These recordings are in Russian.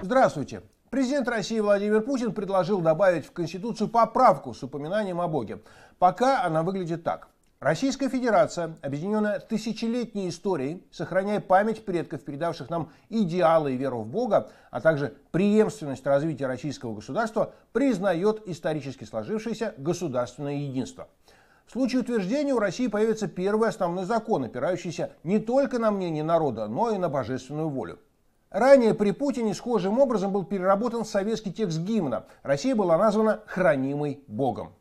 Здравствуйте. Президент России Владимир Путин предложил добавить в Конституцию поправку с упоминанием о Боге. Пока она выглядит так. Российская Федерация, объединенная тысячелетней историей, сохраняя память предков, передавших нам идеалы и веру в Бога, а также преемственность развития российского государства, признает исторически сложившееся государственное единство. В случае утверждения у России появится первый основной закон, опирающийся не только на мнение народа, но и на божественную волю. Ранее при Путине схожим образом был переработан советский текст гимна. Россия была названа «хранимой Богом».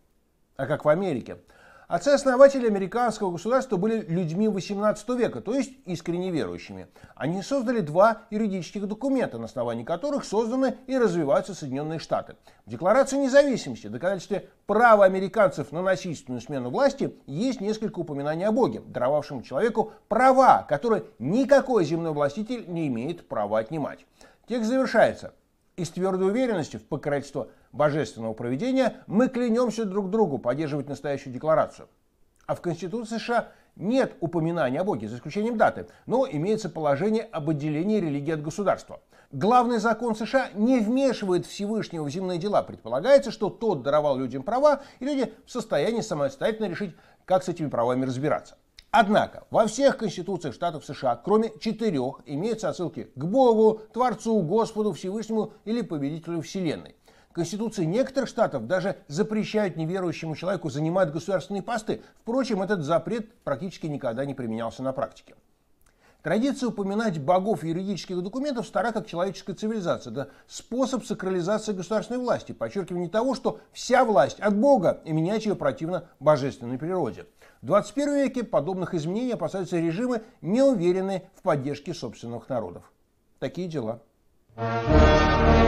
А как в Америке – Отцы-основатели американского государства были людьми 18 века, то есть искренне верующими. Они создали два юридических документа, на основании которых созданы и развиваются Соединенные Штаты. В Декларации независимости, доказательстве права американцев на насильственную смену власти, есть несколько упоминаний о Боге, даровавшем человеку права, которые никакой земной властитель не имеет права отнимать. Текст завершается и с твердой уверенностью в покровительство божественного проведения мы клянемся друг другу поддерживать настоящую декларацию. А в Конституции США нет упоминания о Боге, за исключением даты, но имеется положение об отделении религии от государства. Главный закон США не вмешивает Всевышнего в земные дела. Предполагается, что тот даровал людям права, и люди в состоянии самостоятельно решить, как с этими правами разбираться. Однако во всех конституциях штатов США, кроме четырех, имеются отсылки к Богу, Творцу, Господу, Всевышнему или Победителю Вселенной. Конституции некоторых штатов даже запрещают неверующему человеку занимать государственные посты. Впрочем, этот запрет практически никогда не применялся на практике. Традиция упоминать богов юридических документах стара как человеческая цивилизация. Это способ сакрализации государственной власти, подчеркивание того, что вся власть от Бога и менять ее противно божественной природе. В 21 веке подобных изменений опасаются режимы, не уверенные в поддержке собственных народов. Такие дела. Thank you.